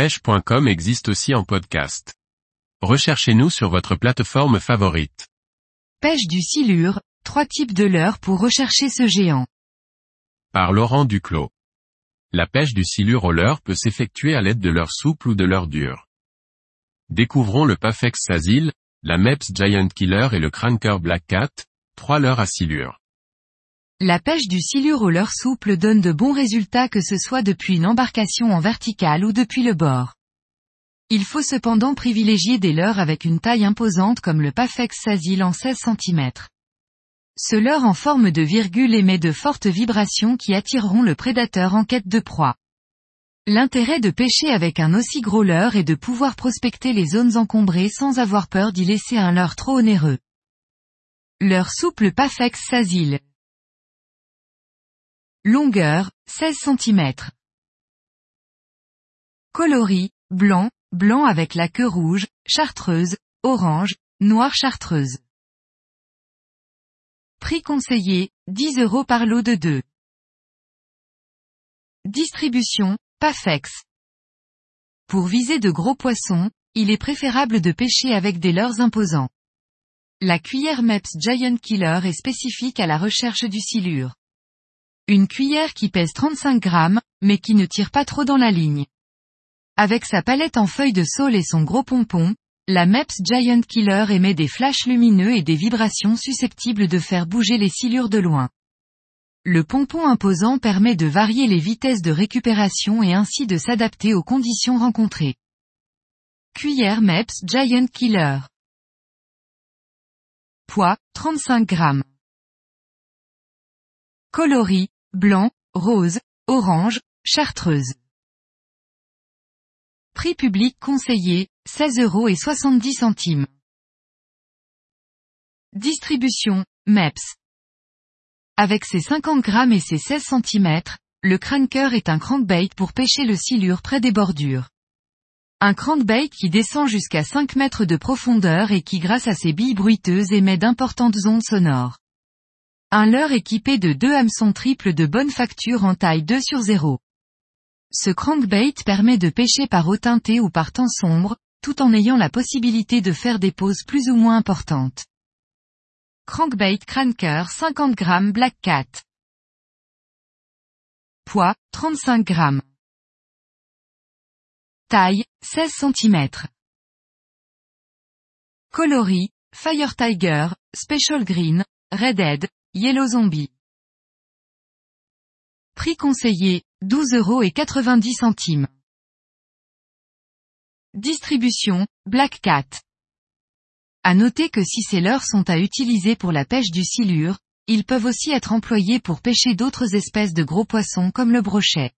pêche.com existe aussi en podcast. Recherchez-nous sur votre plateforme favorite. Pêche du silure, trois types de leurres pour rechercher ce géant. Par Laurent Duclos. La pêche du silure au leurre peut s'effectuer à l'aide de leurres souples ou de leurres dures. Découvrons le Pafex Sazil, la Meps Giant Killer et le Cranker Black Cat, trois leurres à silure. La pêche du silure au leurre souple donne de bons résultats que ce soit depuis une embarcation en verticale ou depuis le bord. Il faut cependant privilégier des leurres avec une taille imposante comme le Pafex Sazil en 16 cm. Ce leurre en forme de virgule émet de fortes vibrations qui attireront le prédateur en quête de proie. L'intérêt de pêcher avec un aussi gros leurre est de pouvoir prospecter les zones encombrées sans avoir peur d'y laisser un leurre trop onéreux. Leurre souple Pafex Sazil. Longueur, 16 cm. Coloris, blanc, blanc avec la queue rouge, chartreuse, orange, noire chartreuse. Prix conseillé, 10 euros par lot de 2. Distribution, Pafex. Pour viser de gros poissons, il est préférable de pêcher avec des leurres imposants. La cuillère MEPS Giant Killer est spécifique à la recherche du silure. Une cuillère qui pèse 35 grammes, mais qui ne tire pas trop dans la ligne. Avec sa palette en feuilles de saule et son gros pompon, la MEPS Giant Killer émet des flashs lumineux et des vibrations susceptibles de faire bouger les silures de loin. Le pompon imposant permet de varier les vitesses de récupération et ainsi de s'adapter aux conditions rencontrées. Cuillère MEPS Giant Killer. Poids, 35 grammes. Coloris, blanc, rose, orange, chartreuse. Prix public conseillé, 16 euros et 70 centimes. Distribution, MEPS. Avec ses 50 grammes et ses 16 cm, le cranker est un crankbait pour pêcher le silure près des bordures. Un crankbait qui descend jusqu'à 5 mètres de profondeur et qui grâce à ses billes bruiteuses émet d'importantes ondes sonores. Un leurre équipé de deux hameçons triples de bonne facture en taille 2 sur 0. Ce crankbait permet de pêcher par eau teintée ou par temps sombre, tout en ayant la possibilité de faire des pauses plus ou moins importantes. Crankbait Cranker 50 g Black Cat. Poids, 35 g. Taille, 16 cm. Coloris, Fire Tiger, Special Green, Redhead, Yellow Zombie. Prix conseillé, 12 euros et 90 centimes. Distribution, Black Cat. À noter que si ces leurres sont à utiliser pour la pêche du silure, ils peuvent aussi être employés pour pêcher d'autres espèces de gros poissons comme le brochet.